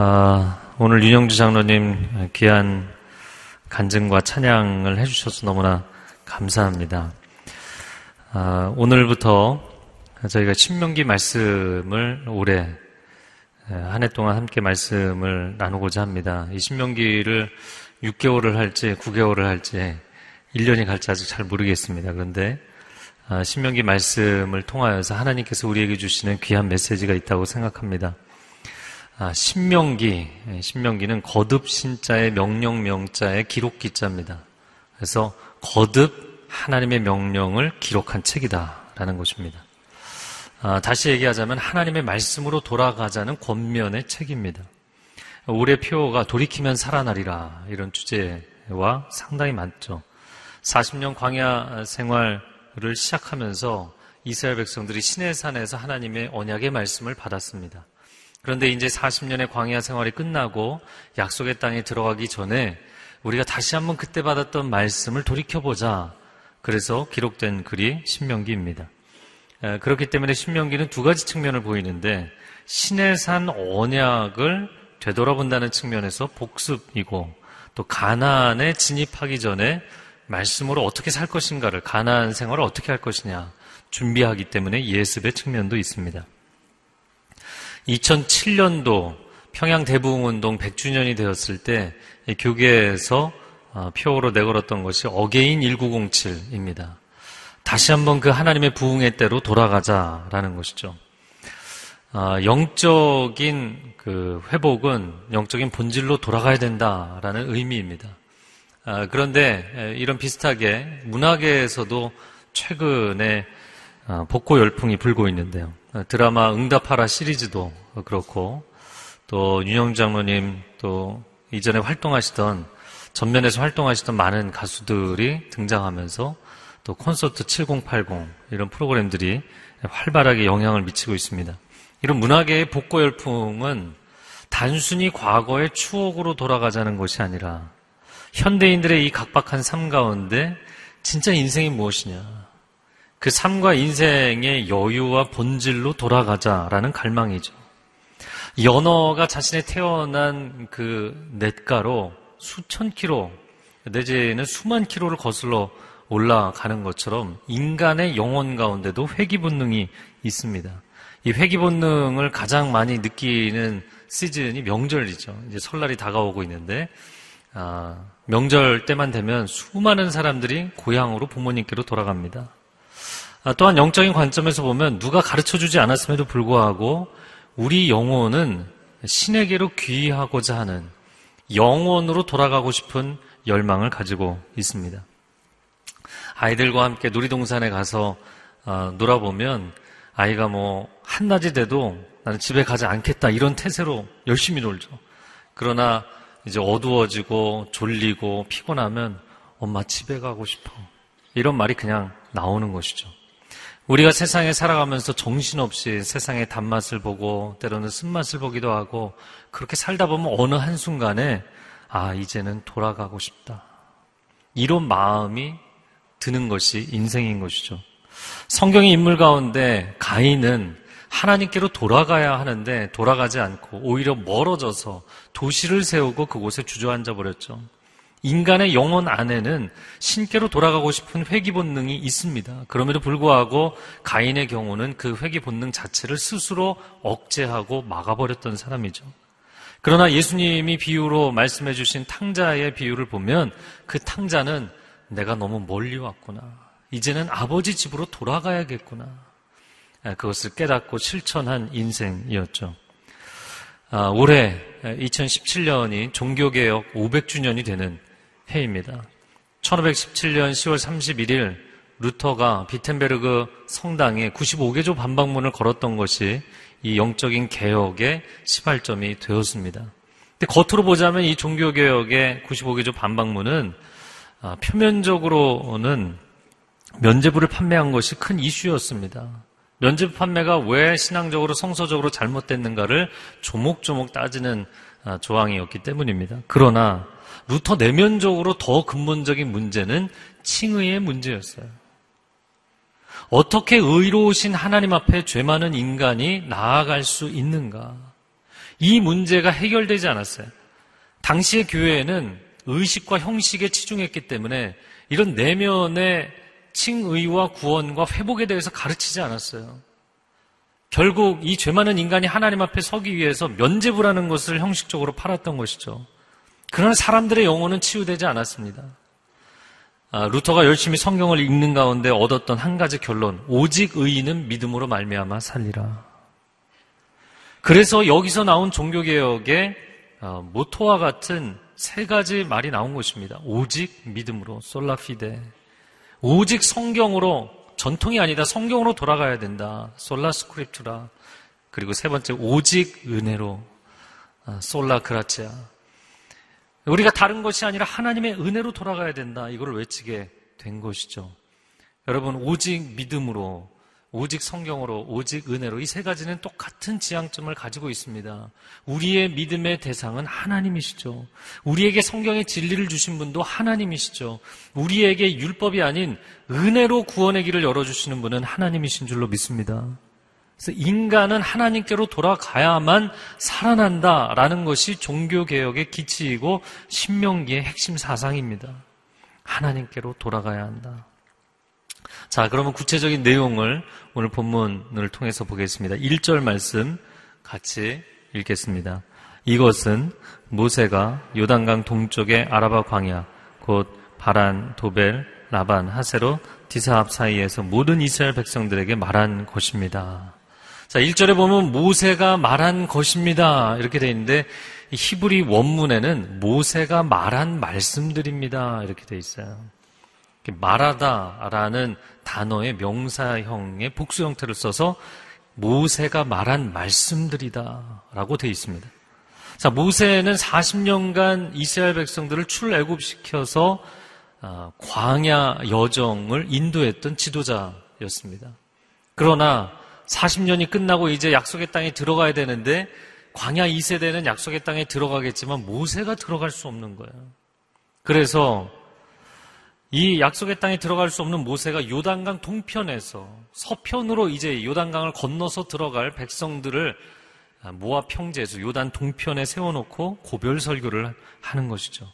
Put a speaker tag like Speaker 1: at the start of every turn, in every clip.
Speaker 1: 아, 오늘 윤영주 장로님 귀한 간증과 찬양을 해주셔서 너무나 감사합니다. 아, 오늘부터 저희가 신명기 말씀을 올해 한 해 동안 함께 말씀을 나누고자 합니다. 이 신명기를 6개월을 할지 9개월을 할지 1년이 갈지 아직 잘 모르겠습니다. 그런데 아, 신명기 말씀을 통하여서 하나님께서 우리에게 주시는 귀한 메시지가 있다고 생각합니다. 아, 신명기, 예, 신명기는 거듭 신자의 명령 명자의 기록 기자입니다. 그래서 거듭 하나님의 명령을 기록한 책이다라는 것입니다. 아, 다시 얘기하자면 하나님의 말씀으로 돌아가자는 권면의 책입니다. 올해 표어가 돌이키면 살아나리라 이런 주제와 상당히 맞죠. 40년 광야 생활을 시작하면서 이스라엘 백성들이 시내 산에서 하나님의 언약의 말씀을 받았습니다. 그런데 이제 40년의 광야 생활이 끝나고 약속의 땅에 들어가기 전에 우리가 다시 한번 그때 받았던 말씀을 돌이켜보자. 그래서 기록된 글이 신명기입니다. 그렇기 때문에 신명기는 두 가지 측면을 보이는데 신의 산 언약을 되돌아본다는 측면에서 복습이고 또 가나안에 진입하기 전에 말씀으로 어떻게 살 것인가를 가나안 생활을 어떻게 할 것이냐 준비하기 때문에 예습의 측면도 있습니다. 2007년도 평양 대부흥운동 100주년이 되었을 때 교계에서 어, 표어로 내걸었던 것이 Again 1907입니다. 다시 한번 그 하나님의 부흥의 때로 돌아가자라는 것이죠. 아, 영적인 그 회복은 영적인 본질로 돌아가야 된다라는 의미입니다. 아, 그런데 이런 비슷하게 문학에서도 최근에 아, 복고 열풍이 불고 있는데요. 드라마 응답하라 시리즈도 그렇고 또 윤영 장로님 또 이전에 활동하시던 전면에서 활동하시던 많은 가수들이 등장하면서 또 콘서트 7080 이런 프로그램들이 활발하게 영향을 미치고 있습니다. 이런 문학의 복고 열풍은 단순히 과거의 추억으로 돌아가자는 것이 아니라 현대인들의 이 각박한 삶 가운데 진짜 인생이 무엇이냐. 그 삶과 인생의 여유와 본질로 돌아가자라는 갈망이죠. 연어가 자신의 태어난 그 냇가로 수천 킬로 내지는 수만 킬로를 거슬러 올라가는 것처럼 인간의 영혼 가운데도 회귀 본능이 있습니다. 이 회귀 본능을 가장 많이 느끼는 시즌이 명절이죠. 이제 설날이 다가오고 있는데 아, 명절 때만 되면 수많은 사람들이 고향으로 부모님께로 돌아갑니다. 아, 또한 영적인 관점에서 보면 누가 가르쳐 주지 않았음에도 불구하고 우리 영혼은 신에게로 귀하고자 하는 영혼으로 돌아가고 싶은 열망을 가지고 있습니다. 아이들과 함께 놀이동산에 가서 어, 놀아보면 아이가 뭐 한낮이 돼도 나는 집에 가지 않겠다 이런 태세로 열심히 놀죠. 그러나 이제 어두워지고 졸리고 피곤하면 엄마 집에 가고 싶어. 이런 말이 그냥 나오는 것이죠. 우리가 세상에 살아가면서 정신없이 세상의 단맛을 보고 때로는 쓴맛을 보기도 하고 그렇게 살다 보면 어느 한순간에 아, 이제는 돌아가고 싶다. 이런 마음이 드는 것이 인생인 것이죠. 성경의 인물 가운데 가인은 하나님께로 돌아가야 하는데 돌아가지 않고 오히려 멀어져서 도시를 세우고 그곳에 주저앉아 버렸죠. 인간의 영혼 안에는 신께로 돌아가고 싶은 회귀 본능이 있습니다. 그럼에도 불구하고 가인의 경우는 그 회귀 본능 자체를 스스로 억제하고 막아버렸던 사람이죠. 그러나 예수님이 비유로 말씀해 주신 탕자의 비유를 보면 그 탕자는 내가 너무 멀리 왔구나. 이제는 아버지 집으로 돌아가야겠구나. 아, 그것을 깨닫고 실천한 인생이었죠. 아, 올해 2017년이 종교개혁 500주년이 되는 해입니다. 1517년 10월 31일 루터가 비텐베르그 성당에 95개조 반박문을 걸었던 것이 이 영적인 개혁의 시발점이 되었습니다. 근데 겉으로 보자면 이 종교개혁의 95개조 반박문은 아, 표면적으로는 면제부를 판매한 것이 큰 이슈였습니다. 면제부 판매가 왜 신앙적으로 성서적으로 잘못됐는가를 조목조목 따지는 아, 조항이었기 때문입니다. 그러나 루터 내면적으로 더 근본적인 문제는 칭의의 문제였어요. 어떻게 의로우신 하나님 앞에 죄 많은 인간이 나아갈 수 있는가? 이 문제가 해결되지 않았어요. 당시의 교회에는 의식과 형식에 치중했기 때문에 이런 내면의 칭의와 구원과 회복에 대해서 가르치지 않았어요. 결국 이 죄 많은 인간이 하나님 앞에 서기 위해서 면제부라는 것을 형식적으로 팔았던 것이죠. 그러나 사람들의 영혼은 치유되지 않았습니다. 아, 루터가 열심히 성경을 읽는 가운데 얻었던 한 가지 결론, 오직 의인은 믿음으로 말미암아 살리라. 그래서 여기서 나온 종교개혁의 어, 모토와 같은 세 가지 말이 나온 것입니다. 오직 믿음으로, Sola Fide. 오직 성경으로, 전통이 아니다. 성경으로 돌아가야 된다. Sola Scriptura. 그리고 세 번째, 오직 은혜로, 아, Sola Gratia. 우리가 다른 것이 아니라 하나님의 은혜로 돌아가야 된다. 이걸 외치게 된 것이죠. 여러분, 오직 믿음으로, 오직 성경으로, 오직 은혜로 이 세 가지는 똑같은 지향점을 가지고 있습니다. 우리의 믿음의 대상은 하나님이시죠. 우리에게 성경의 진리를 주신 분도 하나님이시죠. 우리에게 율법이 아닌 은혜로 구원의 길을 열어주시는 분은 하나님이신 줄로 믿습니다. 그래서 인간은 하나님께로 돌아가야만 살아난다라는 것이 종교개혁의 기치이고 신명기의 핵심 사상입니다. 하나님께로 돌아가야 한다. 자, 그러면 구체적인 내용을 오늘 본문을 통해서 보겠습니다. 1절 말씀 같이 읽겠습니다. 이것은 모세가 요단강 동쪽의 아라바 광야, 곧 바란, 도벨, 라반, 하세로, 디사합 사이에서 모든 이스라엘 백성들에게 말한 것입니다. 자, 1절에 보면 모세가 말한 것입니다. 이렇게 되어 있는데 히브리 원문에는 모세가 말한 말씀들입니다. 이렇게 되어 있어요. 말하다라는 단어의 명사형의 복수 형태를 써서 모세가 말한 말씀들이다라고 되어 있습니다. 자, 모세는 40년간 이스라엘 백성들을 출애굽시켜서 아, 광야 여정을 인도했던 지도자였습니다. 그러나 40년이 끝나고 이제 약속의 땅에 들어가야 되는데 광야 2세대는 약속의 땅에 들어가겠지만 모세가 들어갈 수 없는 거예요. 그래서 이 약속의 땅에 들어갈 수 없는 모세가 요단강 동편에서 서편으로 이제 요단강을 건너서 들어갈 백성들을 모압 평지에서 요단 동편에 세워놓고 고별 설교를 하는 것이죠.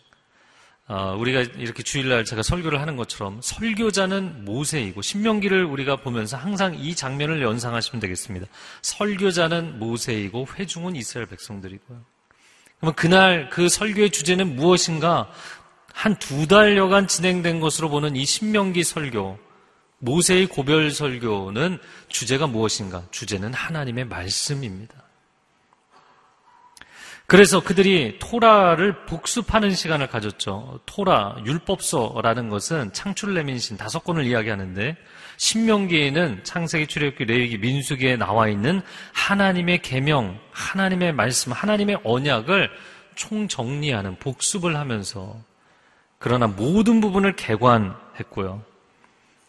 Speaker 1: 어, 우리가 이렇게 주일날 제가 설교를 하는 것처럼 설교자는 모세이고 신명기를 우리가 보면서 항상 이 장면을 연상하시면 되겠습니다. 설교자는 모세이고 회중은 이스라엘 백성들이고요. 그러면 그날 그 설교의 주제는 무엇인가? 한 두 달여간 진행된 것으로 보는 이 신명기 설교, 모세의 고별 설교는 주제가 무엇인가? 주제는 하나님의 말씀입니다. 그래서 그들이 토라를 복습하는 시간을 가졌죠. 토라, 율법서라는 것은 창출레민신 다섯 권을 이야기하는데 신명기에는 창세기, 출애굽기, 레위기, 민수기에 나와 있는 하나님의 계명, 하나님의 말씀, 하나님의 언약을 총정리하는 복습을 하면서 그러나 모든 부분을 개관했고요.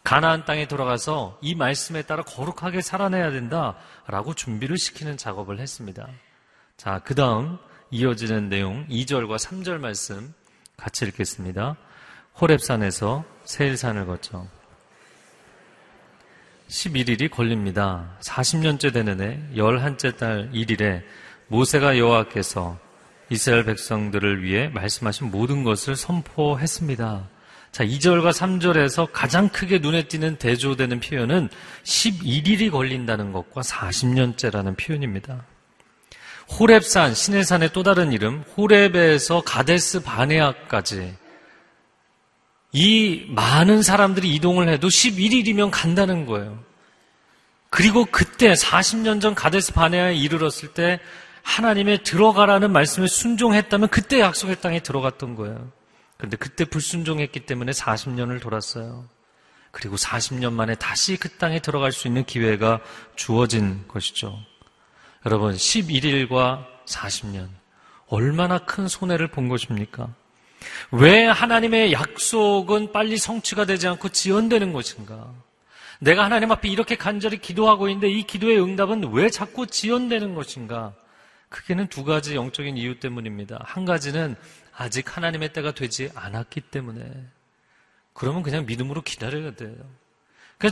Speaker 1: 가나안 땅에 돌아가서 이 말씀에 따라 거룩하게 살아내야 된다라고 준비를 시키는 작업을 했습니다. 자, 그 다음 이어지는 내용 2절과 3절 말씀 같이 읽겠습니다. 호랩산에서 세일산을 거쳐 11일이 걸립니다. 40년째 되는 해 11째 달 1일에 모세가 여호와께서 이스라엘 백성들을 위해 말씀하신 모든 것을 선포했습니다. 자, 2절과 3절에서 가장 크게 눈에 띄는 대조되는 표현은 11일이 걸린다는 것과 40년째라는 표현입니다. 호랩산, 시내산의 또 다른 이름, 호랩에서 가데스 바네아까지 이 많은 사람들이 이동을 해도 11일이면 간다는 거예요. 그리고 그때 40년 전 가데스 바네아에 이르렀을 때 하나님의 들어가라는 말씀에 순종했다면 그때 약속의 땅에 들어갔던 거예요. 그런데 그때 불순종했기 때문에 40년을 돌았어요. 그리고 40년 만에 다시 그 땅에 들어갈 수 있는 기회가 주어진 것이죠. 여러분, 11일과 40년. 얼마나 큰 손해를 본 것입니까? 왜 하나님의 약속은 빨리 성취가 되지 않고 지연되는 것인가? 내가 하나님 앞에 이렇게 간절히 기도하고 있는데 이 기도의 응답은 왜 자꾸 지연되는 것인가? 크게는 두 가지 영적인 이유 때문입니다. 한 가지는 아직 하나님의 때가 되지 않았기 때문에. 그러면 그냥 믿음으로 기다려야 돼요.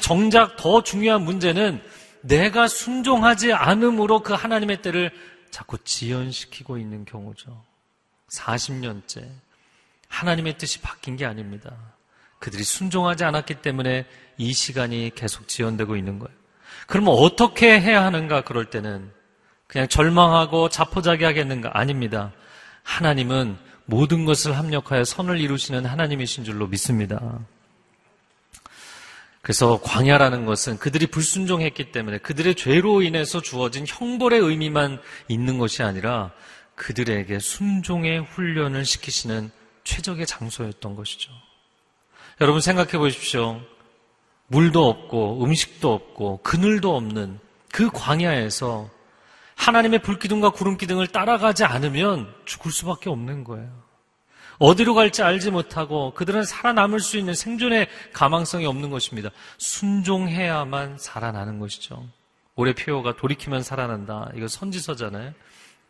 Speaker 1: 정작 더 중요한 문제는 내가 순종하지 않음으로 그 하나님의 때를 자꾸 지연시키고 있는 경우죠. 40년째. 하나님의 뜻이 바뀐 게 아닙니다. 그들이 순종하지 않았기 때문에 이 시간이 계속 지연되고 있는 거예요. 그러면 어떻게 해야 하는가 그럴 때는 그냥 절망하고 자포자기하겠는가 아닙니다. 하나님은 모든 것을 합력하여 선을 이루시는 하나님이신 줄로 믿습니다. 그래서 광야라는 것은 그들이 불순종했기 때문에 그들의 죄로 인해서 주어진 형벌의 의미만 있는 것이 아니라 그들에게 순종의 훈련을 시키시는 최적의 장소였던 것이죠. 여러분 생각해 보십시오. 물도 없고 음식도 없고 그늘도 없는 그 광야에서 하나님의 불기둥과 구름기둥을 따라가지 않으면 죽을 수밖에 없는 거예요. 어디로 갈지 알지 못하고 그들은 살아남을 수 있는 생존의 가망성이 없는 것입니다. 순종해야만 살아나는 것이죠. 올해 표어가 돌이키면 살아난다. 이거 선지서잖아요.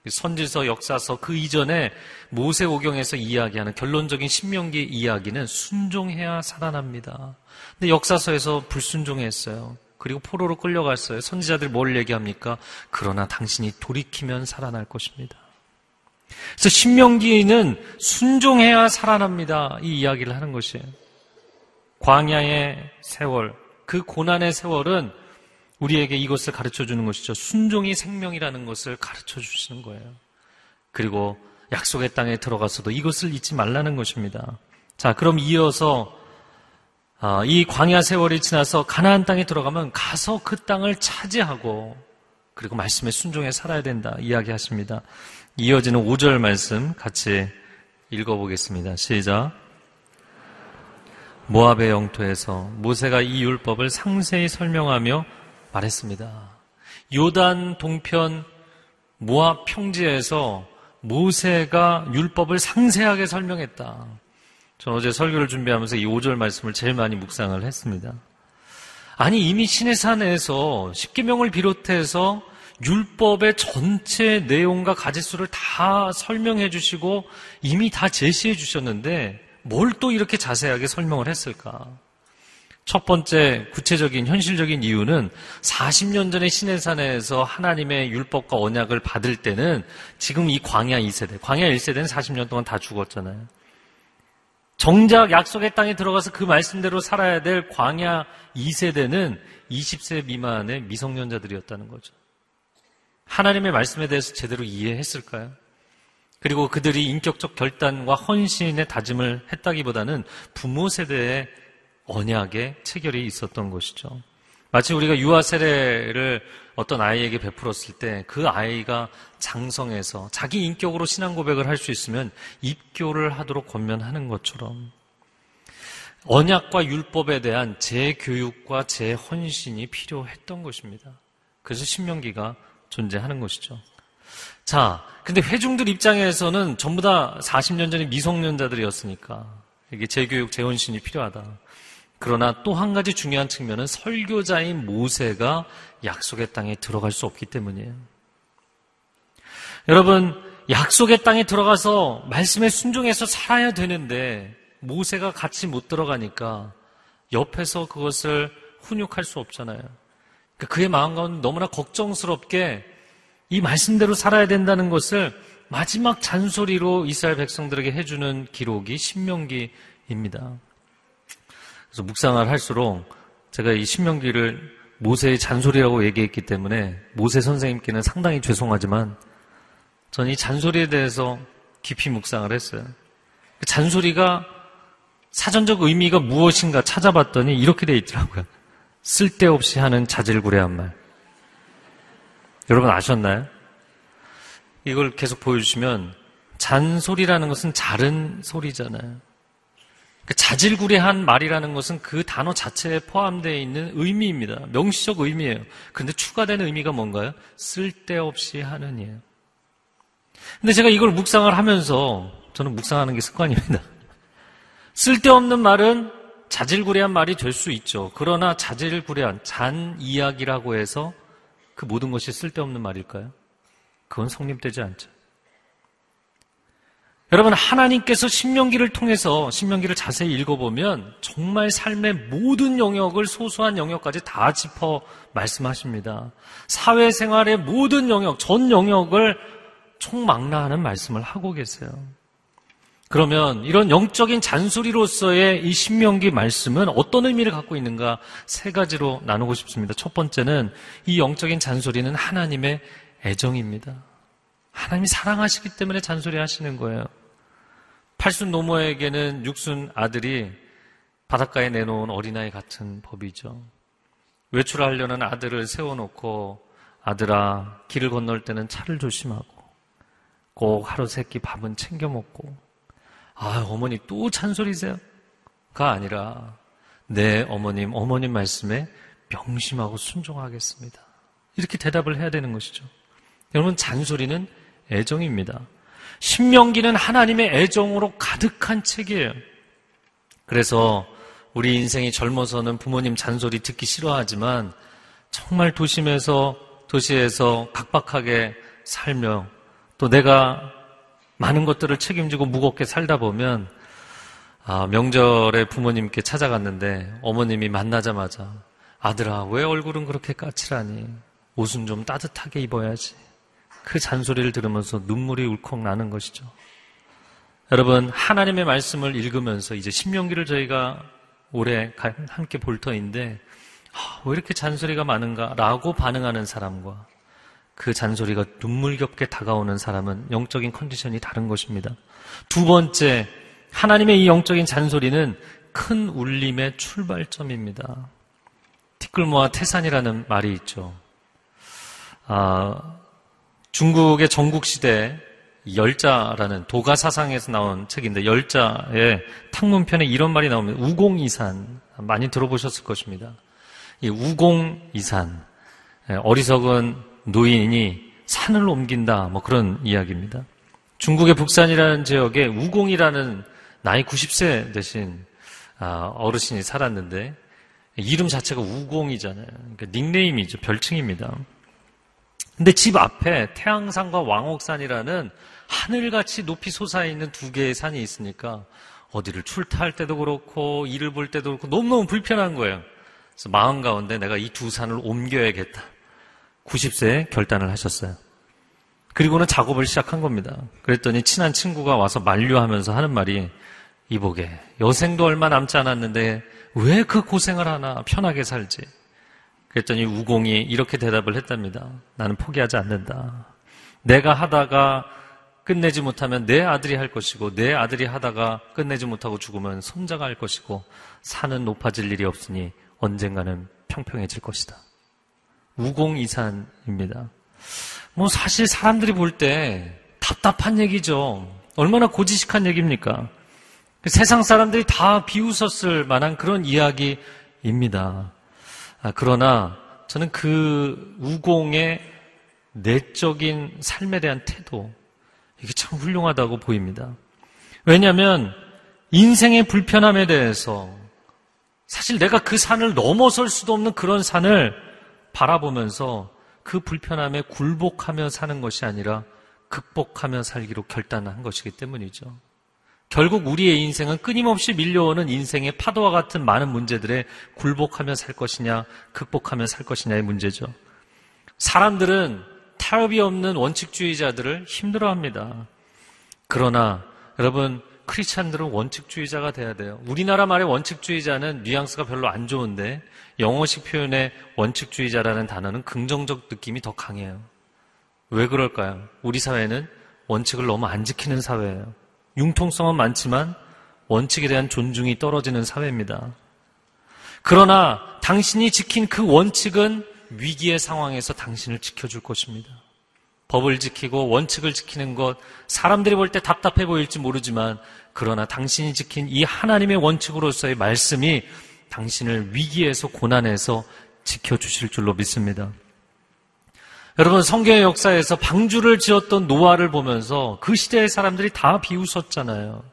Speaker 1: 선지서, 역사서 그 이전에 모세오경에서 이야기하는 결론적인 신명기 이야기는 순종해야 살아납니다. 근데 역사서에서 불순종했어요. 그리고 포로로 끌려갔어요. 선지자들 뭘 얘기합니까? 그러나 당신이 돌이키면 살아날 것입니다. 그래서 신명기는 순종해야 살아납니다. 이 이야기를 하는 것이에요. 광야의 세월, 그 고난의 세월은 우리에게 이것을 가르쳐 주는 것이죠. 순종이 생명이라는 것을 가르쳐 주시는 거예요. 그리고 약속의 땅에 들어가서도 이것을 잊지 말라는 것입니다. 자, 그럼 이어서 아, 이 광야 세월이 지나서 가나안 땅에 들어가면 가서 그 땅을 차지하고 그리고 말씀에 순종해 살아야 된다 이야기하십니다. 이어지는 5절 말씀 같이 읽어보겠습니다. 시작. 모압의 영토에서 모세가 이 율법을 상세히 설명하며 말했습니다. 요단 동편 모압 평지에서 모세가 율법을 상세하게 설명했다. 저는 어제 설교를 준비하면서 이 5절 말씀을 제일 많이 묵상을 했습니다. 아니 이미 신의 산에서 십계명을 비롯해서 율법의 전체 내용과 가지수를 다 설명해 주시고 이미 다 제시해 주셨는데 뭘 또 이렇게 자세하게 설명을 했을까? 첫 번째 구체적인 현실적인 이유는 40년 전에 신의 산에서 하나님의 율법과 언약을 받을 때는 지금 이 광야 2세대, 광야 1세대는 40년 동안 다 죽었잖아요. 정작 약속의 땅에 들어가서 그 말씀대로 살아야 될 광야 2세대는 20세 미만의 미성년자들이었다는 거죠. 하나님의 말씀에 대해서 제대로 이해했을까요? 그리고 그들이 인격적 결단과 헌신의 다짐을 했다기보다는 부모 세대의 언약의 체결이 있었던 것이죠. 마치 우리가 유아 세례를 어떤 아이에게 베풀었을 때 그 아이가 장성해서 자기 인격으로 신앙 고백을 할 수 있으면 입교를 하도록 권면하는 것처럼 언약과 율법에 대한 재교육과 재헌신이 필요했던 것입니다. 그래서 신명기가 존재하는 것이죠. 자, 근데 회중들 입장에서는 전부 다 40년 전에 미성년자들이었으니까 이게 재교육, 재헌신이 필요하다. 그러나 또 한 가지 중요한 측면은 설교자인 모세가 약속의 땅에 들어갈 수 없기 때문이에요. 여러분, 약속의 땅에 들어가서 말씀에 순종해서 살아야 되는데 모세가 같이 못 들어가니까 옆에서 그것을 훈육할 수 없잖아요. 그러니까 그의 마음 가운데 너무나 걱정스럽게 이 말씀대로 살아야 된다는 것을 마지막 잔소리로 이스라엘 백성들에게 해주는 기록이 신명기입니다. 그래서 묵상을 할수록 제가 이 신명기를 모세의 잔소리라고 얘기했기 때문에 모세 선생님께는 상당히 죄송하지만 저는 이 잔소리에 대해서 깊이 묵상을 했어요. 그 잔소리가 사전적 의미가 무엇인가 찾아봤더니 이렇게 돼 있더라고요. 쓸데없이 하는 자질구레한 말. 여러분 아셨나요? 이걸 계속 보여주시면 잔소리라는 것은 자른 소리잖아요. 그 자질구레한 말이라는 것은 그 단어 자체에 포함되어 있는 의미입니다. 명시적 의미예요. 그런데 추가되는 의미가 뭔가요? 쓸데없이 하는 이에요. 근데 제가 이걸 묵상을 하면서 저는 묵상하는 게 습관입니다. 쓸데없는 말은 자질구레한 말이 될 수 있죠. 그러나 자질구레한 잔 이야기라고 해서 그 모든 것이 쓸데없는 말일까요? 그건 성립되지 않죠. 여러분 하나님께서 신명기를 통해서 신명기를 자세히 읽어보면 정말 삶의 모든 영역을 소소한 영역까지 다 짚어 말씀하십니다. 사회생활의 모든 영역, 전 영역을 총망라하는 말씀을 하고 계세요. 그러면 이런 영적인 잔소리로서의 이 신명기 말씀은 어떤 의미를 갖고 있는가 세 가지로 나누고 싶습니다. 첫 번째는 이 영적인 잔소리는 하나님의 애정입니다. 하나님이 사랑하시기 때문에 잔소리 하시는 거예요. 팔순 노모에게는 육순 아들이 바닷가에 내놓은 어린아이 같은 법이죠. 외출하려는 아들을 세워놓고 아들아 길을 건널 때는 차를 조심하고 꼭 하루 세끼 밥은 챙겨 먹고 아 어머니 또 잔소리세요? 가 아니라 네 어머님 어머님 말씀에 명심하고 순종하겠습니다. 이렇게 대답을 해야 되는 것이죠. 여러분 잔소리는 애정입니다. 신명기는 하나님의 애정으로 가득한 책이에요. 그래서 우리 인생이 젊어서는 부모님 잔소리 듣기 싫어하지만 정말 도심에서 도시에서 각박하게 살며 또 내가 많은 것들을 책임지고 무겁게 살다 보면 아, 명절에 부모님께 찾아갔는데 어머님이 만나자마자 아들아 왜 얼굴은 그렇게 까칠하니? 옷은 좀 따뜻하게 입어야지. 그 잔소리를 들으면서 눈물이 울컥 나는 것이죠. 여러분 하나님의 말씀을 읽으면서 이제 신명기를 저희가 올해 함께 볼 터인데 아, 왜 이렇게 잔소리가 많은가라고 반응하는 사람과 그 잔소리가 눈물겹게 다가오는 사람은 영적인 컨디션이 다른 것입니다. 두 번째, 하나님의 이 영적인 잔소리는 큰 울림의 출발점입니다. 티끌모아 태산이라는 말이 있죠. 아, 중국의 전국시대 열자라는 도가 사상에서 나온 책인데 열자의 탕문편에 이런 말이 나오면 우공이산 많이 들어보셨을 것입니다. 이 우공이산 어리석은 노인이 산을 옮긴다 뭐 그런 이야기입니다. 중국의 북산이라는 지역에 우공이라는 나이 90세 되신 아, 어르신이 살았는데 이름 자체가 우공이잖아요. 그러니까 닉네임이죠. 별칭입니다. 근데 집 앞에 태양산과 왕옥산이라는 하늘같이 높이 솟아있는 두 개의 산이 있으니까 어디를 출타할 때도 그렇고 일을 볼 때도 그렇고 너무너무 불편한 거예요. 그래서 마음 가운데 내가 이 두 산을 옮겨야겠다. 90세에 결단을 하셨어요. 그리고는 작업을 시작한 겁니다. 그랬더니 친한 친구가 와서 만류하면서 하는 말이 이보게 여생도 얼마 남지 않았는데 왜 그 고생을 하나 편하게 살지. 그랬더니 우공이 이렇게 대답을 했답니다. 나는 포기하지 않는다. 내가 하다가 끝내지 못하면 내 아들이 할 것이고 내 아들이 하다가 끝내지 못하고 죽으면 손자가 할 것이고 산은 높아질 일이 없으니 언젠가는 평평해질 것이다. 우공이산입니다. 뭐 사실 사람들이 볼 때 답답한 얘기죠. 얼마나 고지식한 얘기입니까? 세상 사람들이 다 비웃었을 만한 그런 이야기입니다. 아, 그러나 저는 그 우공의 내적인 삶에 대한 태도, 이게 참 훌륭하다고 보입니다. 왜냐하면 인생의 불편함에 대해서 사실 내가 그 산을 넘어설 수도 없는 그런 산을 바라보면서 그 불편함에 굴복하며 사는 것이 아니라 극복하며 살기로 결단한 것이기 때문이죠. 결국 우리의 인생은 끊임없이 밀려오는 인생의 파도와 같은 많은 문제들에 굴복하며 살 것이냐, 극복하며 살 것이냐의 문제죠. 사람들은 타협이 없는 원칙주의자들을 힘들어합니다. 그러나 여러분 크리스찬들은 원칙주의자가 돼야 돼요. 우리나라 말의 원칙주의자는 뉘앙스가 별로 안 좋은데 영어식 표현의 원칙주의자라는 단어는 긍정적 느낌이 더 강해요. 왜 그럴까요? 우리 사회는 원칙을 너무 안 지키는 사회예요. 융통성은 많지만 원칙에 대한 존중이 떨어지는 사회입니다. 그러나 당신이 지킨 그 원칙은 위기의 상황에서 당신을 지켜줄 것입니다. 법을 지키고 원칙을 지키는 것, 사람들이 볼 때 답답해 보일지 모르지만, 그러나 당신이 지킨 이 하나님의 원칙으로서의 말씀이 당신을 위기에서 고난에서 지켜주실 줄로 믿습니다. 여러분 성경의 역사에서 방주를 지었던 노아를 보면서 그 시대의 사람들이 다 비웃었잖아요.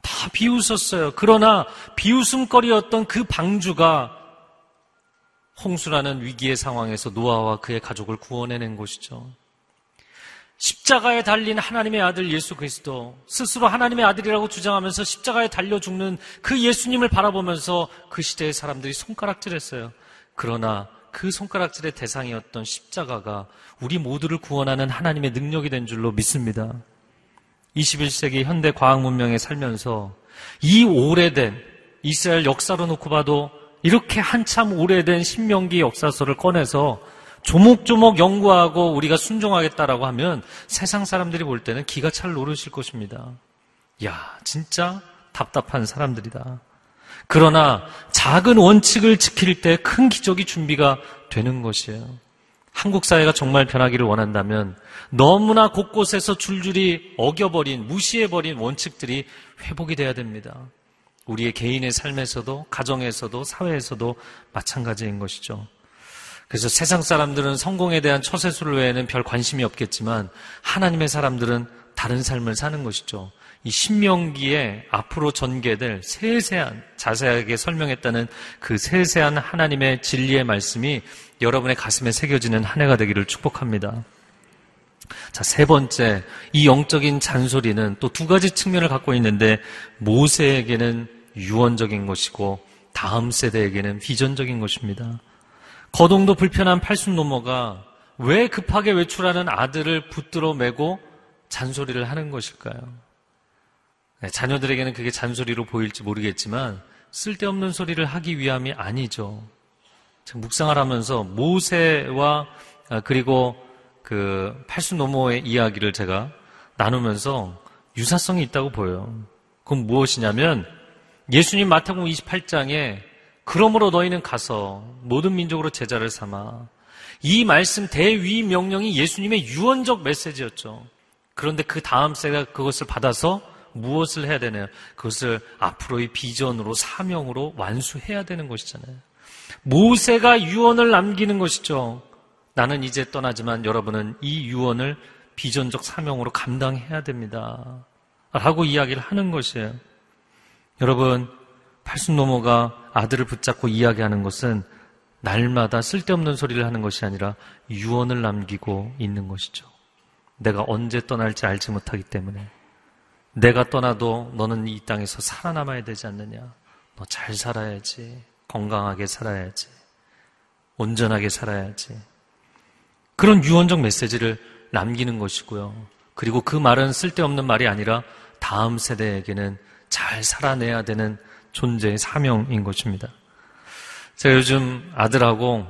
Speaker 1: 다 비웃었어요. 그러나 비웃음거리였던 그 방주가 홍수라는 위기의 상황에서 노아와 그의 가족을 구원해낸 것이죠. 십자가에 달린 하나님의 아들 예수 그리스도 스스로 하나님의 아들이라고 주장하면서 십자가에 달려 죽는 그 예수님을 바라보면서 그 시대의 사람들이 손가락질했어요. 그러나 그 손가락질의 대상이었던 십자가가 우리 모두를 구원하는 하나님의 능력이 된 줄로 믿습니다. 21세기 현대 과학 문명에 살면서 이 오래된 이스라엘 역사로 놓고 봐도 이렇게 한참 오래된 신명기 역사서를 꺼내서 조목조목 연구하고 우리가 순종하겠다라고 하면 세상 사람들이 볼 때는 기가 찰 노르실 것입니다. 야, 진짜 답답한 사람들이다. 그러나 작은 원칙을 지킬 때 큰 기적이 준비가 되는 것이에요. 한국 사회가 정말 변하기를 원한다면 너무나 곳곳에서 줄줄이 어겨버린, 무시해버린 원칙들이 회복이 돼야 됩니다. 우리의 개인의 삶에서도, 가정에서도, 사회에서도 마찬가지인 것이죠. 그래서 세상 사람들은 성공에 대한 처세술 외에는 별 관심이 없겠지만 하나님의 사람들은 다른 삶을 사는 것이죠. 이 신명기에 앞으로 전개될 세세한 자세하게 설명했다는 그 세세한 하나님의 진리의 말씀이 여러분의 가슴에 새겨지는 한 해가 되기를 축복합니다. 자, 세 번째, 이 영적인 잔소리는 또 두 가지 측면을 갖고 있는데 모세에게는 유언적인 것이고 다음 세대에게는 비전적인 것입니다. 거동도 불편한 팔순 노모가 왜 급하게 외출하는 아들을 붙들어 매고 잔소리를 하는 것일까요? 네, 자녀들에게는 그게 잔소리로 보일지 모르겠지만 쓸데없는 소리를 하기 위함이 아니죠. 묵상을 하면서 모세와 아, 그리고 그 팔순 노모의 이야기를 제가 나누면서 유사성이 있다고 보여요. 그건 무엇이냐면 예수님 마태복음 28장에 그러므로 너희는 가서 모든 민족으로 제자를 삼아 이 말씀 대위 명령이 예수님의 유언적 메시지였죠. 그런데 그 다음 세가 그것을 받아서 무엇을 해야 되나요? 그것을 앞으로의 비전으로 사명으로 완수해야 되는 것이잖아요. 모세가 유언을 남기는 것이죠. 나는 이제 떠나지만 여러분은 이 유언을 비전적 사명으로 감당해야 됩니다. 라고 이야기를 하는 것이에요. 여러분, 팔순노모가 아들을 붙잡고 이야기하는 것은 날마다 쓸데없는 소리를 하는 것이 아니라 유언을 남기고 있는 것이죠. 내가 언제 떠날지 알지 못하기 때문에 내가 떠나도 너는 이 땅에서 살아남아야 되지 않느냐. 너 잘 살아야지. 건강하게 살아야지. 온전하게 살아야지. 그런 유언적 메시지를 남기는 것이고요. 그리고 그 말은 쓸데없는 말이 아니라 다음 세대에게는 잘 살아내야 되는 존재의 사명인 것입니다. 제가 요즘 아들하고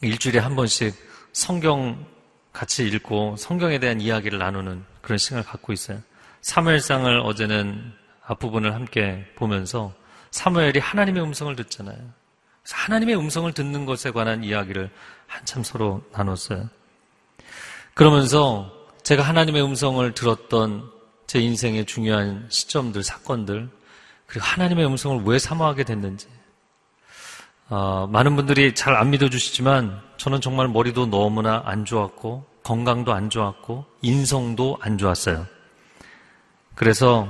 Speaker 1: 일주일에 한 번씩 성경 같이 읽고 성경에 대한 이야기를 나누는 그런 시간을 갖고 있어요. 사무엘상을 어제는 앞부분을 함께 보면서 사무엘이 하나님의 음성을 듣잖아요. 하나님의 음성을 듣는 것에 관한 이야기를 한참 서로 나눴어요. 그러면서 제가 하나님의 음성을 들었던 제 인생의 중요한 시점들, 사건들, 그리고 하나님의 음성을 왜 사모하게 됐는지. 어, 많은 분들이 잘 안 믿어주시지만 저는 정말 머리도 너무나 안 좋았고 건강도 안 좋았고 인성도 안 좋았어요. 그래서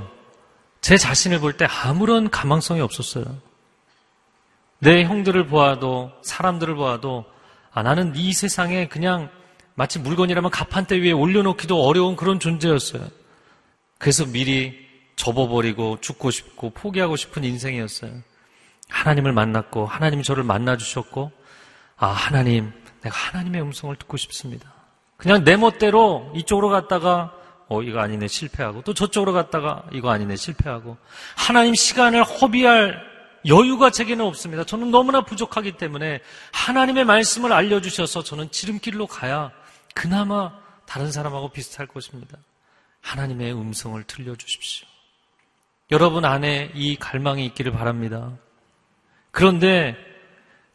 Speaker 1: 제 자신을 볼 때 아무런 가망성이 없었어요. 내 형들을 보아도 사람들을 보아도 아, 나는 이 세상에 그냥 마치 물건이라면 가판대 위에 올려놓기도 어려운 그런 존재였어요. 그래서 미리 접어버리고 죽고 싶고 포기하고 싶은 인생이었어요. 하나님을 만났고 하나님이 저를 만나주셨고 아 하나님 내가 하나님의 음성을 듣고 싶습니다. 그냥 내 멋대로 이쪽으로 갔다가 어, 이거 아니네, 실패하고. 또 저쪽으로 갔다가 이거 아니네, 실패하고. 하나님 시간을 허비할 여유가 제게는 없습니다. 저는 너무나 부족하기 때문에 하나님의 말씀을 알려주셔서 저는 지름길로 가야 그나마 다른 사람하고 비슷할 것입니다. 하나님의 음성을 들려주십시오. 여러분 안에 이 갈망이 있기를 바랍니다. 그런데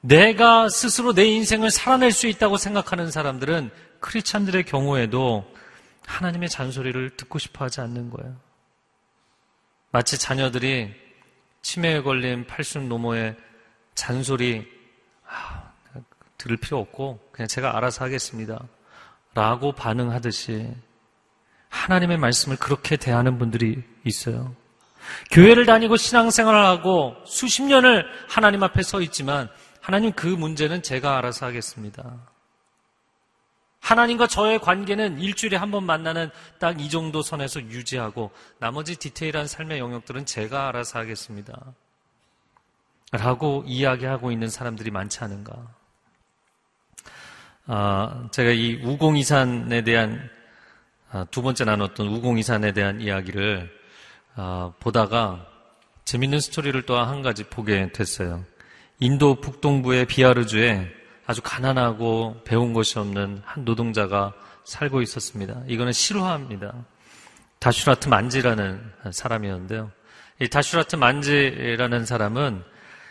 Speaker 1: 내가 스스로 내 인생을 살아낼 수 있다고 생각하는 사람들은 크리스찬들의 경우에도 하나님의 잔소리를 듣고 싶어 하지 않는 거예요. 마치 자녀들이 치매에 걸린 팔순 노모의 잔소리 아, 들을 필요 없고 그냥 제가 알아서 하겠습니다. 라고 반응하듯이 하나님의 말씀을 그렇게 대하는 분들이 있어요. 교회를 다니고 신앙생활을 하고 수십 년을 하나님 앞에 서 있지만 하나님 그 문제는 제가 알아서 하겠습니다. 하나님과 저의 관계는 일주일에 한 번 만나는 딱 이 정도 선에서 유지하고 나머지 디테일한 삶의 영역들은 제가 알아서 하겠습니다. 라고 이야기하고 있는 사람들이 많지 않은가. 아, 제가 이 우공이산에 대한 아, 두 번째 나눴던 우공이산에 대한 이야기를 아, 보다가 재밌는 스토리를 또 한 가지 보게 됐어요. 인도 북동부의 비아르주에 아주 가난하고 배운 것이 없는 한 노동자가 살고 있었습니다. 이거는 실화입니다. 다슈라트 만지라는 사람이었는데요. 이 다슈라트 만지라는 사람은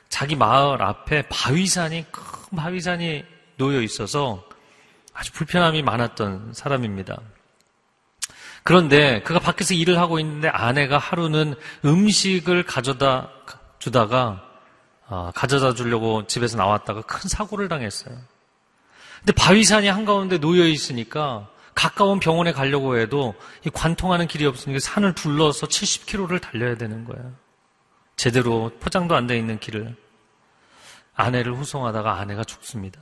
Speaker 1: 자기 마을 앞에 바위산이 큰 바위산이 놓여 있어서 아주 불편함이 많았던 사람입니다. 그런데 그가 밖에서 일을 하고 있는데 아내가 하루는 음식을 가져다 주다가 어, 가져다 주려고 집에서 나왔다가 큰 사고를 당했어요. 근데 바위산이 한가운데 놓여 있으니까 가까운 병원에 가려고 해도 이 관통하는 길이 없으니까 산을 둘러서 70km를 달려야 되는 거예요. 제대로 포장도 안 돼 있는 길을. 아내를 후송하다가 아내가 죽습니다.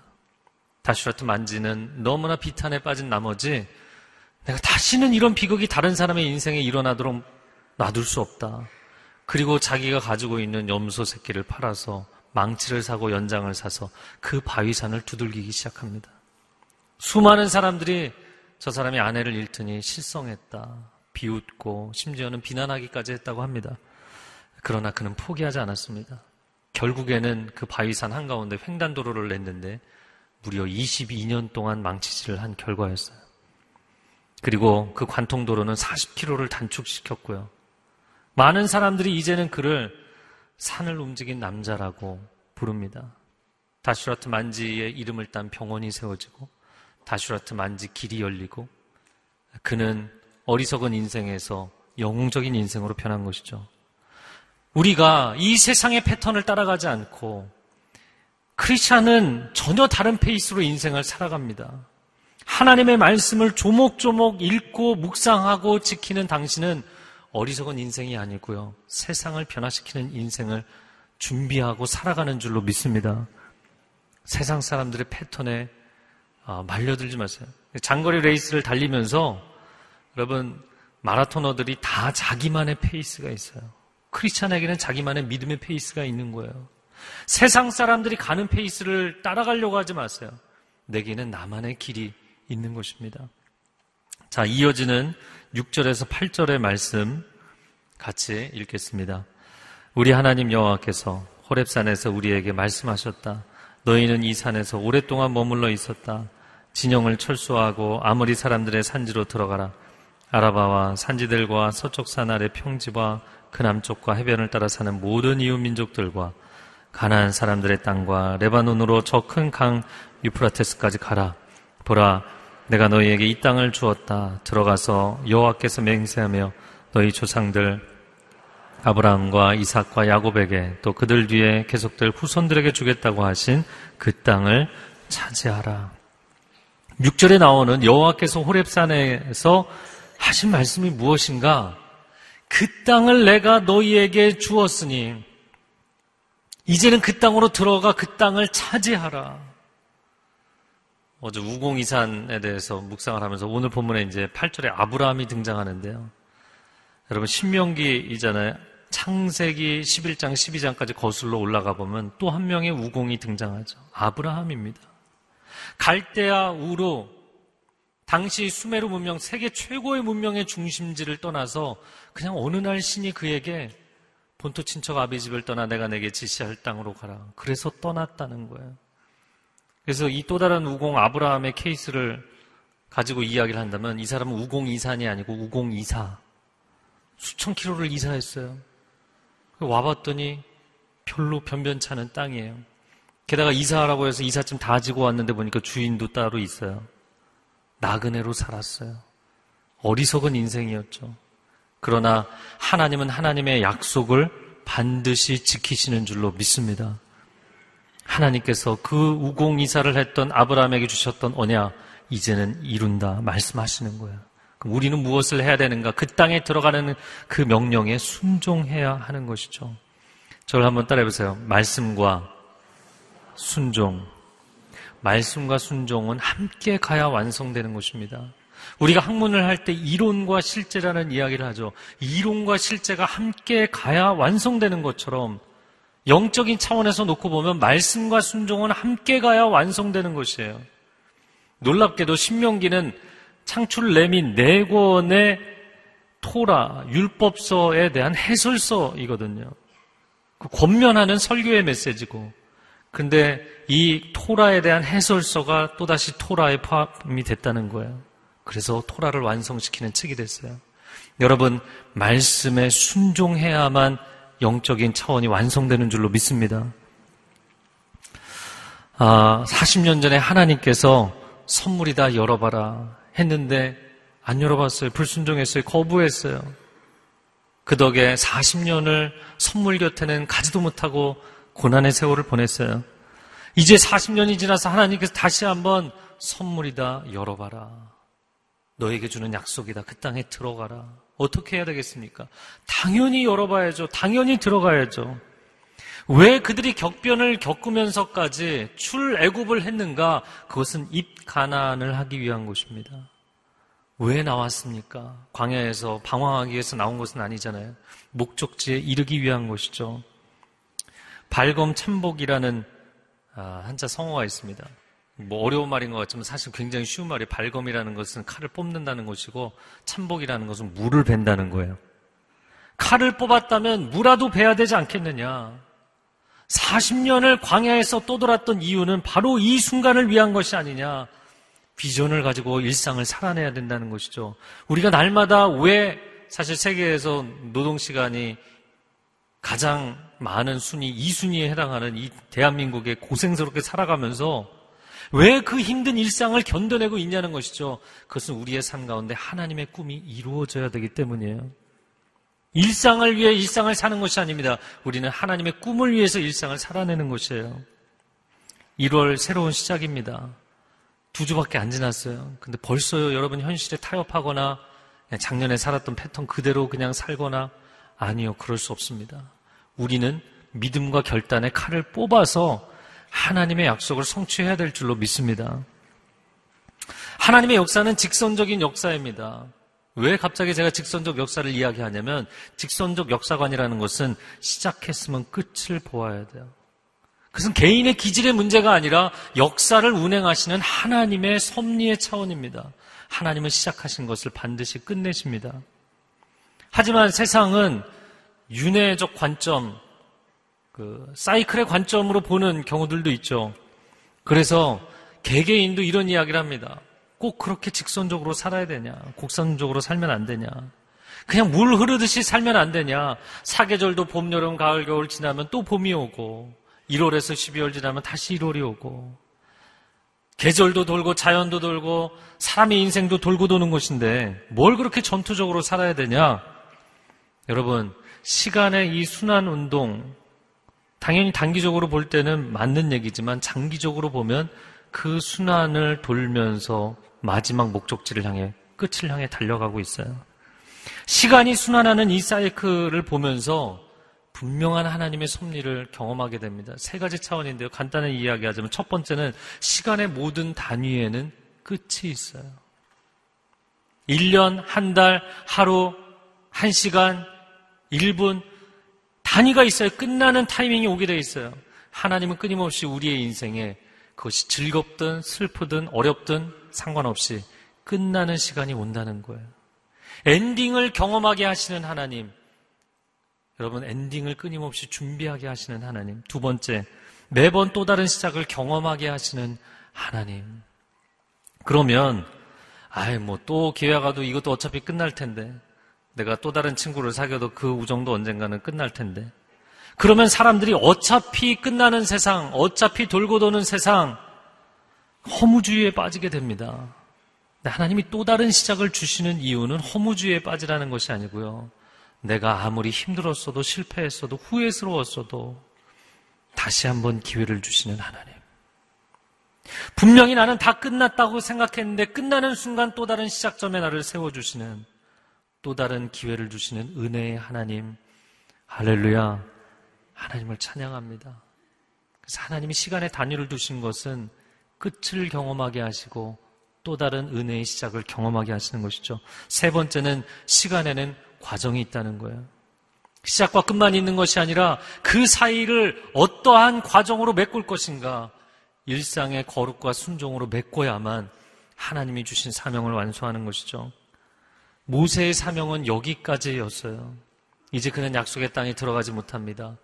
Speaker 1: 다슈라트 만지는 너무나 비탄에 빠진 나머지 내가 다시는 이런 비극이 다른 사람의 인생에 일어나도록 놔둘 수 없다. 그리고 자기가 가지고 있는 염소 새끼를 팔아서 망치를 사고 연장을 사서 그 바위산을 두들기기 시작합니다. 수많은 사람들이 저 사람이 아내를 잃더니 실성했다. 비웃고 심지어는 비난하기까지 했다고 합니다. 그러나 그는 포기하지 않았습니다. 결국에는 그 바위산 한가운데 횡단도로를 냈는데 무려 22년 동안 망치질을 한 결과였어요. 그리고 그 관통도로는 40km를 단축시켰고요. 많은 사람들이 이제는 그를 산을 움직인 남자라고 부릅니다. 다슈라트 만지의 이름을 딴 병원이 세워지고 다슈라트 만지 길이 열리고 그는 어리석은 인생에서 영웅적인 인생으로 변한 것이죠. 우리가 이 세상의 패턴을 따라가지 않고 크리스찬은 전혀 다른 페이스로 인생을 살아갑니다. 하나님의 말씀을 조목조목 읽고 묵상하고 지키는 당신은 어리석은 인생이 아니고요. 세상을 변화시키는 인생을 준비하고 살아가는 줄로 믿습니다. 세상 사람들의 패턴에 아, 말려들지 마세요. 장거리 레이스를 달리면서 여러분 마라토너들이 다 자기만의 페이스가 있어요. 크리스찬에게는 자기만의 믿음의 페이스가 있는 거예요. 세상 사람들이 가는 페이스를 따라가려고 하지 마세요. 내게는 나만의 길이 있는 것입니다. 자, 이어지는 6절에서 8절의 말씀 같이 읽겠습니다. 우리 하나님 여호와께서 호렙산에서 우리에게 말씀하셨다. 너희는 이 산에서 오랫동안 머물러 있었다. 진영을 철수하고 아무리 사람들의 산지로 들어가라. 아라바와 산지들과 서쪽 산 아래 평지와 그 남쪽과 해변을 따라 사는 모든 이웃 민족들과 가나안 사람들의 땅과 레바논으로 저 큰 강 유프라테스까지 가라. 보라, 내가 너희에게 이 땅을 주었다. 들어가서 여호와께서 맹세하며 너희 조상들 아브라함과 이삭과 야곱에게 또 그들 뒤에 계속될 후손들에게 주겠다고 하신 그 땅을 차지하라. 6절에 나오는 여호와께서 호렙산에서 하신 말씀이 무엇인가? 그 땅을 내가 너희에게 주었으니 이제는 그 땅으로 들어가 그 땅을 차지하라. 어제 우공이산에 대해서 묵상을 하면서 오늘 본문에 이제 8절에 아브라함이 등장하는데요. 여러분 신명기이잖아요. 창세기 11장 12장까지 거슬러 올라가 보면 또 한 명의 우공이 등장하죠. 아브라함입니다. 갈대아 우루 당시 수메르 문명 세계 최고의 문명의 중심지를 떠나서 그냥 어느 날 신이 그에게 본토 친척 아비 집을 떠나 내가 내게 지시할 땅으로 가라. 그래서 떠났다는 거예요. 그래서 이 또 다른 우공 아브라함의 케이스를 가지고 이야기를 한다면 이 사람은 우공 이산이 아니고 우공 이사. 수천 킬로를 이사했어요. 와봤더니 별로 변변찮은 땅이에요. 게다가 이사하라고 해서 이삿짐 다 지고 왔는데 보니까 주인도 따로 있어요. 나그네로 살았어요. 어리석은 인생이었죠. 그러나 하나님은 하나님의 약속을 반드시 지키시는 줄로 믿습니다. 하나님께서 그 우공 이사를 했던 아브라함에게 주셨던 언약 이제는 이룬다 말씀하시는 거예요. 그럼 우리는 무엇을 해야 되는가? 그 땅에 들어가는 그 명령에 순종해야 하는 것이죠. 저를 한번 따라해 보세요. 말씀과 순종. 말씀과 순종은 함께 가야 완성되는 것입니다. 우리가 학문을 할 때 이론과 실제라는 이야기를 하죠. 이론과 실제가 함께 가야 완성되는 것처럼 영적인 차원에서 놓고 보면 말씀과 순종은 함께 가야 완성되는 것이에요. 놀랍게도 신명기는 창출 내민 네 권의 토라, 율법서에 대한 해설서이거든요. 그 권면하는 설교의 메시지고. 근데 이 토라에 대한 해설서가 또다시 토라에 포함이 됐다는 거예요. 그래서 토라를 완성시키는 책이 됐어요. 여러분, 말씀에 순종해야만 영적인 차원이 완성되는 줄로 믿습니다. 아, 40년 전에 하나님께서 선물이다 열어봐라 했는데 안 열어봤어요. 불순종했어요. 거부했어요. 그 덕에 40년을 선물 곁에는 가지도 못하고 고난의 세월을 보냈어요. 이제 40년이 지나서 하나님께서 다시 한번 선물이다 열어봐라. 너에게 주는 약속이다. 그 땅에 들어가라. 어떻게 해야 되겠습니까? 당연히 열어봐야죠. 당연히 들어가야죠. 왜 그들이 격변을 겪으면서까지 출애굽을 했는가? 그것은 입 가난을 하기 위한 것입니다. 왜 나왔습니까? 광야에서 방황하기 위해서 나온 것은 아니잖아요. 목적지에 이르기 위한 것이죠. 발검 참복이라는 아, 한자 성어가 있습니다. 뭐 어려운 말인 것 같지만 사실 굉장히 쉬운 말이 발검이라는 것은 칼을 뽑는다는 것이고 참복이라는 것은 물을 벤다는 거예요. 칼을 뽑았다면 무라도 베야 되지 않겠느냐. 40년을 광야에서 떠돌았던 이유는 바로 이 순간을 위한 것이 아니냐. 비전을 가지고 일상을 살아내야 된다는 것이죠. 우리가 날마다 왜 사실 세계에서 노동 시간이 가장 많은 순위, 2순위에 해당하는 이 대한민국에 고생스럽게 살아가면서 왜 그 힘든 일상을 견뎌내고 있냐는 것이죠. 그것은 우리의 삶 가운데 하나님의 꿈이 이루어져야 되기 때문이에요. 일상을 위해 일상을 사는 것이 아닙니다. 우리는 하나님의 꿈을 위해서 일상을 살아내는 것이에요. 1월 새로운 시작입니다. 두 주밖에 안 지났어요. 근데 벌써 여러분 현실에 타협하거나 작년에 살았던 패턴 그대로 그냥 살거나 아니요. 그럴 수 없습니다. 우리는 믿음과 결단의 칼을 뽑아서 하나님의 약속을 성취해야 될 줄로 믿습니다. 하나님의 역사는 직선적인 역사입니다. 왜 갑자기 제가 직선적 역사를 이야기하냐면 직선적 역사관이라는 것은 시작했으면 끝을 보아야 돼요. 그것은 개인의 기질의 문제가 아니라 역사를 운행하시는 하나님의 섭리의 차원입니다. 하나님은 시작하신 것을 반드시 끝내십니다. 하지만 세상은 윤회적 관점, 그 사이클의 관점으로 보는 경우들도 있죠. 그래서 개개인도 이런 이야기를 합니다. 꼭 그렇게 직선적으로 살아야 되냐? 곡선적으로 살면 안 되냐? 그냥 물 흐르듯이 살면 안 되냐? 사계절도 봄, 여름, 가을, 겨울 지나면 또 봄이 오고 1월에서 12월 지나면 다시 1월이 오고 계절도 돌고 자연도 돌고 사람의 인생도 돌고 도는 것인데 뭘 그렇게 전투적으로 살아야 되냐? 여러분, 시간의 이 순환 운동 당연히 단기적으로 볼 때는 맞는 얘기지만 장기적으로 보면 그 순환을 돌면서 마지막 목적지를 향해 끝을 향해 달려가고 있어요. 시간이 순환하는 이 사이클을 보면서 분명한 하나님의 섭리를 경험하게 됩니다. 세 가지 차원인데요. 간단히 이야기하자면 첫 번째는 시간의 모든 단위에는 끝이 있어요. 1년, 한 달, 하루, 한 시간, 1분, 단위가 있어요. 끝나는 타이밍이 오게 되어 있어요. 하나님은 끊임없이 우리의 인생에 그것이 즐겁든 슬프든 어렵든 상관없이 끝나는 시간이 온다는 거예요. 엔딩을 경험하게 하시는 하나님, 여러분 엔딩을 끊임없이 준비하게 하시는 하나님. 두 번째, 매번 또 다른 시작을 경험하게 하시는 하나님. 그러면 아이 뭐 또 기회가 도 이것도 어차피 끝날 텐데 내가 또 다른 친구를 사귀어도 그 우정도 언젠가는 끝날 텐데 그러면 사람들이 어차피 끝나는 세상, 어차피 돌고 도는 세상 허무주의에 빠지게 됩니다. 하나님이 또 다른 시작을 주시는 이유는 허무주의에 빠지라는 것이 아니고요. 내가 아무리 힘들었어도 실패했어도 후회스러웠어도 다시 한번 기회를 주시는 하나님. 분명히 나는 다 끝났다고 생각했는데 끝나는 순간 또 다른 시작점에 나를 세워주시는 또 다른 기회를 주시는 은혜의 하나님. 할렐루야. 하나님을 찬양합니다. 그래서 하나님이 시간의 단위를 두신 것은 끝을 경험하게 하시고 또 다른 은혜의 시작을 경험하게 하시는 것이죠. 세 번째는 시간에는 과정이 있다는 거예요. 시작과 끝만 있는 것이 아니라 그 사이를 어떠한 과정으로 메꿀 것인가 일상의 거룩과 순종으로 메꿔야만 하나님이 주신 사명을 완수하는 것이죠. 모세의 사명은 여기까지였어요. 이제 그는 약속의 땅에 들어가지 못합니다.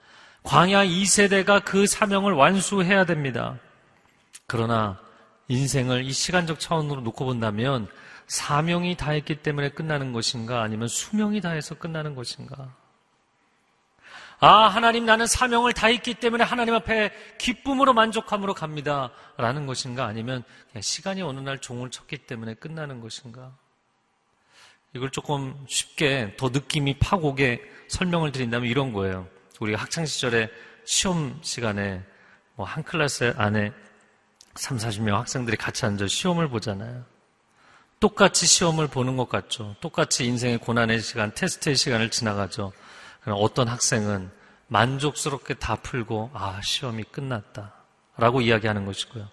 Speaker 1: 광야 2세대가 그 사명을 완수해야 됩니다. 그러나 인생을 이 시간적 차원으로 놓고 본다면 사명이 다했기 때문에 끝나는 것인가 아니면 수명이 다해서 끝나는 것인가? 아, 하나님 나는 사명을 다했기 때문에 하나님 앞에 기쁨으로 만족함으로 갑니다. 라는 것인가 아니면 시간이 어느 날 종을 쳤기 때문에 끝나는 것인가? 이걸 조금 쉽게 더 느낌이 파고게 설명을 드린다면 이런 거예요. 우리가 학창 시절에 시험 시간에 뭐 한 클래스 안에 3, 40명 학생들이 같이 앉아 시험을 보잖아요. 똑같이 시험을 보는 것 같죠. 똑같이 인생의 고난의 시간, 테스트의 시간을 지나가죠. 어떤 학생은 만족스럽게 다 풀고, 아, 시험이 끝났다. 라고 이야기하는 것이고요.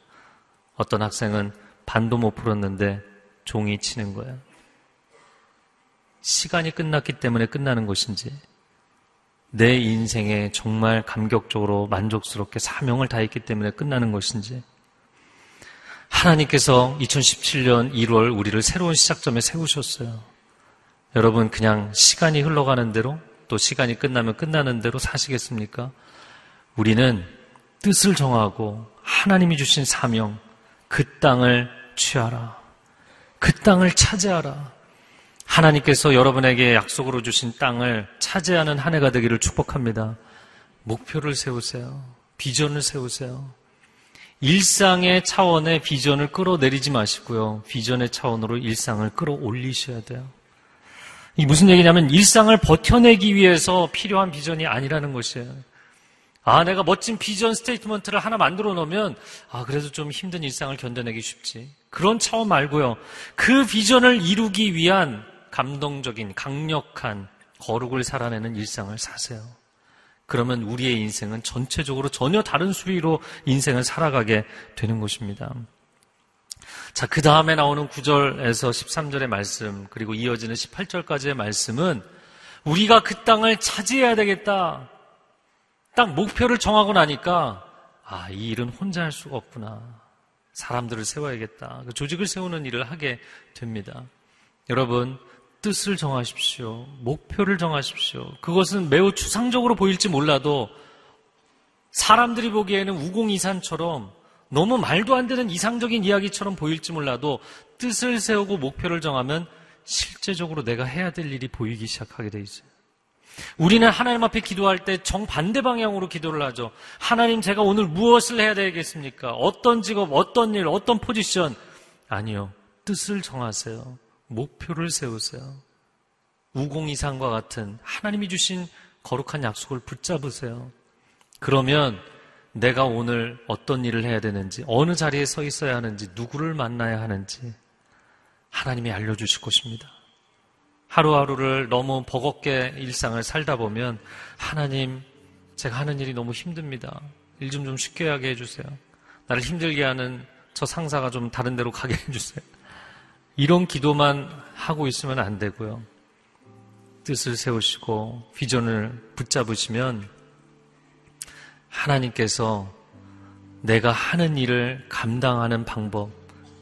Speaker 1: 어떤 학생은 반도 못 풀었는데 종이 치는 거예요. 시간이 끝났기 때문에 끝나는 것인지, 내 인생에 정말 감격적으로 만족스럽게 사명을 다했기 때문에 끝나는 것인지, 하나님께서 2017년 1월 우리를 새로운 시작점에 세우셨어요. 여러분, 그냥 시간이 흘러가는 대로 또 시간이 끝나면 끝나는 대로 사시겠습니까? 우리는 뜻을 정하고 하나님이 주신 사명, 그 땅을 취하라. 그 땅을 차지하라. 하나님께서 여러분에게 약속으로 주신 땅을 차지하는 한 해가 되기를 축복합니다. 목표를 세우세요. 비전을 세우세요. 일상의 차원의 비전을 끌어내리지 마시고요. 비전의 차원으로 일상을 끌어올리셔야 돼요. 이 무슨 얘기냐면 일상을 버텨내기 위해서 필요한 비전이 아니라는 것이에요. 아, 내가 멋진 비전 statement를 하나 만들어 놓으면, 아, 그래도 좀 힘든 일상을 견뎌내기 쉽지. 그런 차원 말고요. 그 비전을 이루기 위한 감동적인, 강력한 거룩을 살아내는 일상을 사세요. 그러면 우리의 인생은 전체적으로 전혀 다른 수위로 인생을 살아가게 되는 것입니다. 자, 그 다음에 나오는 9절에서 13절의 말씀, 그리고 이어지는 18절까지의 말씀은 우리가 그 땅을 차지해야 되겠다. 딱 목표를 정하고 나니까, 아, 이 일은 혼자 할 수가 없구나. 사람들을 세워야겠다. 그 조직을 세우는 일을 하게 됩니다. 여러분, 뜻을 정하십시오. 목표를 정하십시오. 그것은 매우 추상적으로 보일지 몰라도 사람들이 보기에는 우공이산처럼 너무 말도 안 되는 이상적인 이야기처럼 보일지 몰라도 뜻을 세우고 목표를 정하면 실제적으로 내가 해야 될 일이 보이기 시작하게 돼 있어요. 우리는 하나님 앞에 기도할 때 정반대 방향으로 기도를 하죠. 하나님 제가 오늘 무엇을 해야 되겠습니까? 어떤 직업, 어떤 일, 어떤 포지션? 아니요. 뜻을 정하세요. 목표를 세우세요. 우공이상과 같은 하나님이 주신 거룩한 약속을 붙잡으세요. 그러면 내가 오늘 어떤 일을 해야 되는지, 어느 자리에 서 있어야 하는지, 누구를 만나야 하는지 하나님이 알려주실 것입니다. 하루하루를 너무 버겁게 일상을 살다 보면 하나님, 제가 하는 일이 너무 힘듭니다. 일 좀좀 쉽게 하게 해주세요. 나를 힘들게 하는 저 상사가 좀 다른 데로 가게 해주세요. 이런 기도만 하고 있으면 안 되고요. 뜻을 세우시고 비전을 붙잡으시면 하나님께서 내가 하는 일을 감당하는 방법,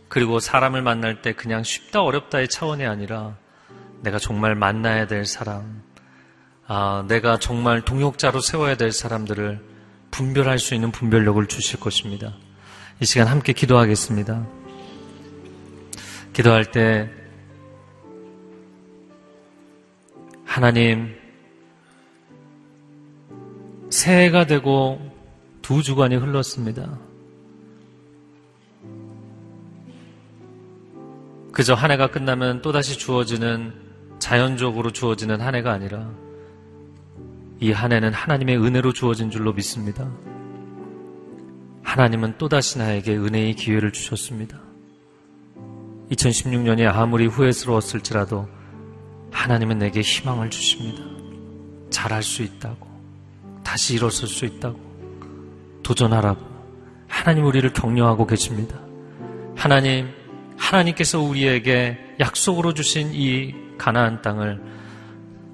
Speaker 1: 그리고 사람을 만날 때 그냥 쉽다 어렵다의 차원이 아니라 내가 정말 만나야 될 사람, 아, 내가 정말 동역자로 세워야 될 사람들을 분별할 수 있는 분별력을 주실 것입니다. 이 시간 함께 기도하겠습니다. 기도할 때 하나님 새해가 되고 두 주간이 흘렀습니다. 그저 한 해가 끝나면 또다시 주어지는 자연적으로 주어지는 한 해가 아니라 이 한 해는 하나님의 은혜로 주어진 줄로 믿습니다. 하나님은 또다시 나에게 은혜의 기회를 주셨습니다. 2016년이 아무리 후회스러웠을지라도 하나님은 내게 희망을 주십니다. 잘할 수 있다고. 다시 일어설 수 있다고. 도전하라고. 하나님 우리를 격려하고 계십니다. 하나님, 하나님께서 우리에게 약속으로 주신 이 가나안 땅을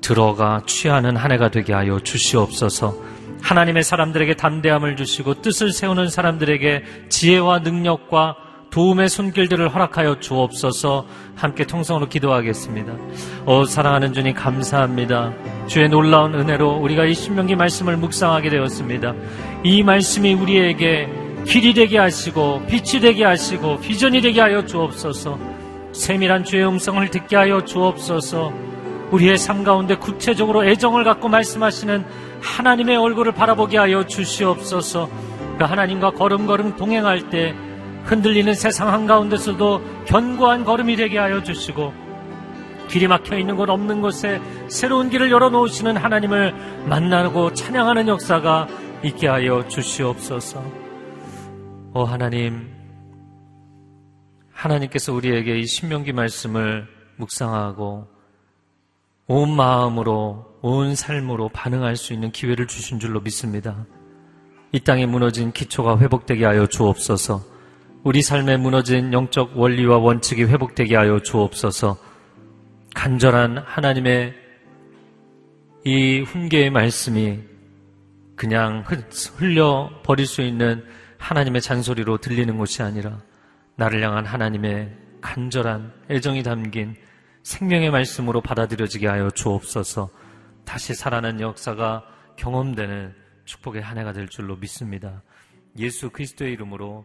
Speaker 1: 들어가 취하는 한 해가 되게 하여 주시옵소서. 하나님의 사람들에게 담대함을 주시고 뜻을 세우는 사람들에게 지혜와 능력과 도움의 손길들을 허락하여 주옵소서 함께 통성으로 기도하겠습니다. 오 사랑하는 주님 감사합니다. 주의 놀라운 은혜로 우리가 이 신명기 말씀을 묵상하게 되었습니다. 이 말씀이 우리에게 길이 되게 하시고 빛이 되게 하시고 비전이 되게 하여 주옵소서 세밀한 주의 음성을 듣게 하여 주옵소서 우리의 삶 가운데 구체적으로 애정을 갖고 말씀하시는 하나님의 얼굴을 바라보게 하여 주시옵소서 그 하나님과 걸음걸음 동행할 때 흔들리는 세상 한가운데서도 견고한 걸음이 되게 하여 주시고 길이 막혀 있는 곳 없는 곳에 새로운 길을 열어 놓으시는 하나님을 만나고 찬양하는 역사가 있게 하여 주시옵소서. 오 하나님, 하나님께서 우리에게 이 신명기 말씀을 묵상하고 온 마음으로, 온 삶으로 반응할 수 있는 기회를 주신 줄로 믿습니다. 이 땅에 무너진 기초가 회복되게 하여 주옵소서. 우리 삶에 무너진 영적 원리와 원칙이 회복되게 하여 주옵소서. 간절한 하나님의 이 훈계의 말씀이 그냥 흘려 버릴 수 있는 하나님의 잔소리로 들리는 것이 아니라 나를 향한 하나님의 간절한 애정이 담긴 생명의 말씀으로 받아들여지게 하여 주옵소서. 다시 살아난 역사가 경험되는 축복의 한 해가 될 줄로 믿습니다. 예수 그리스도의 이름으로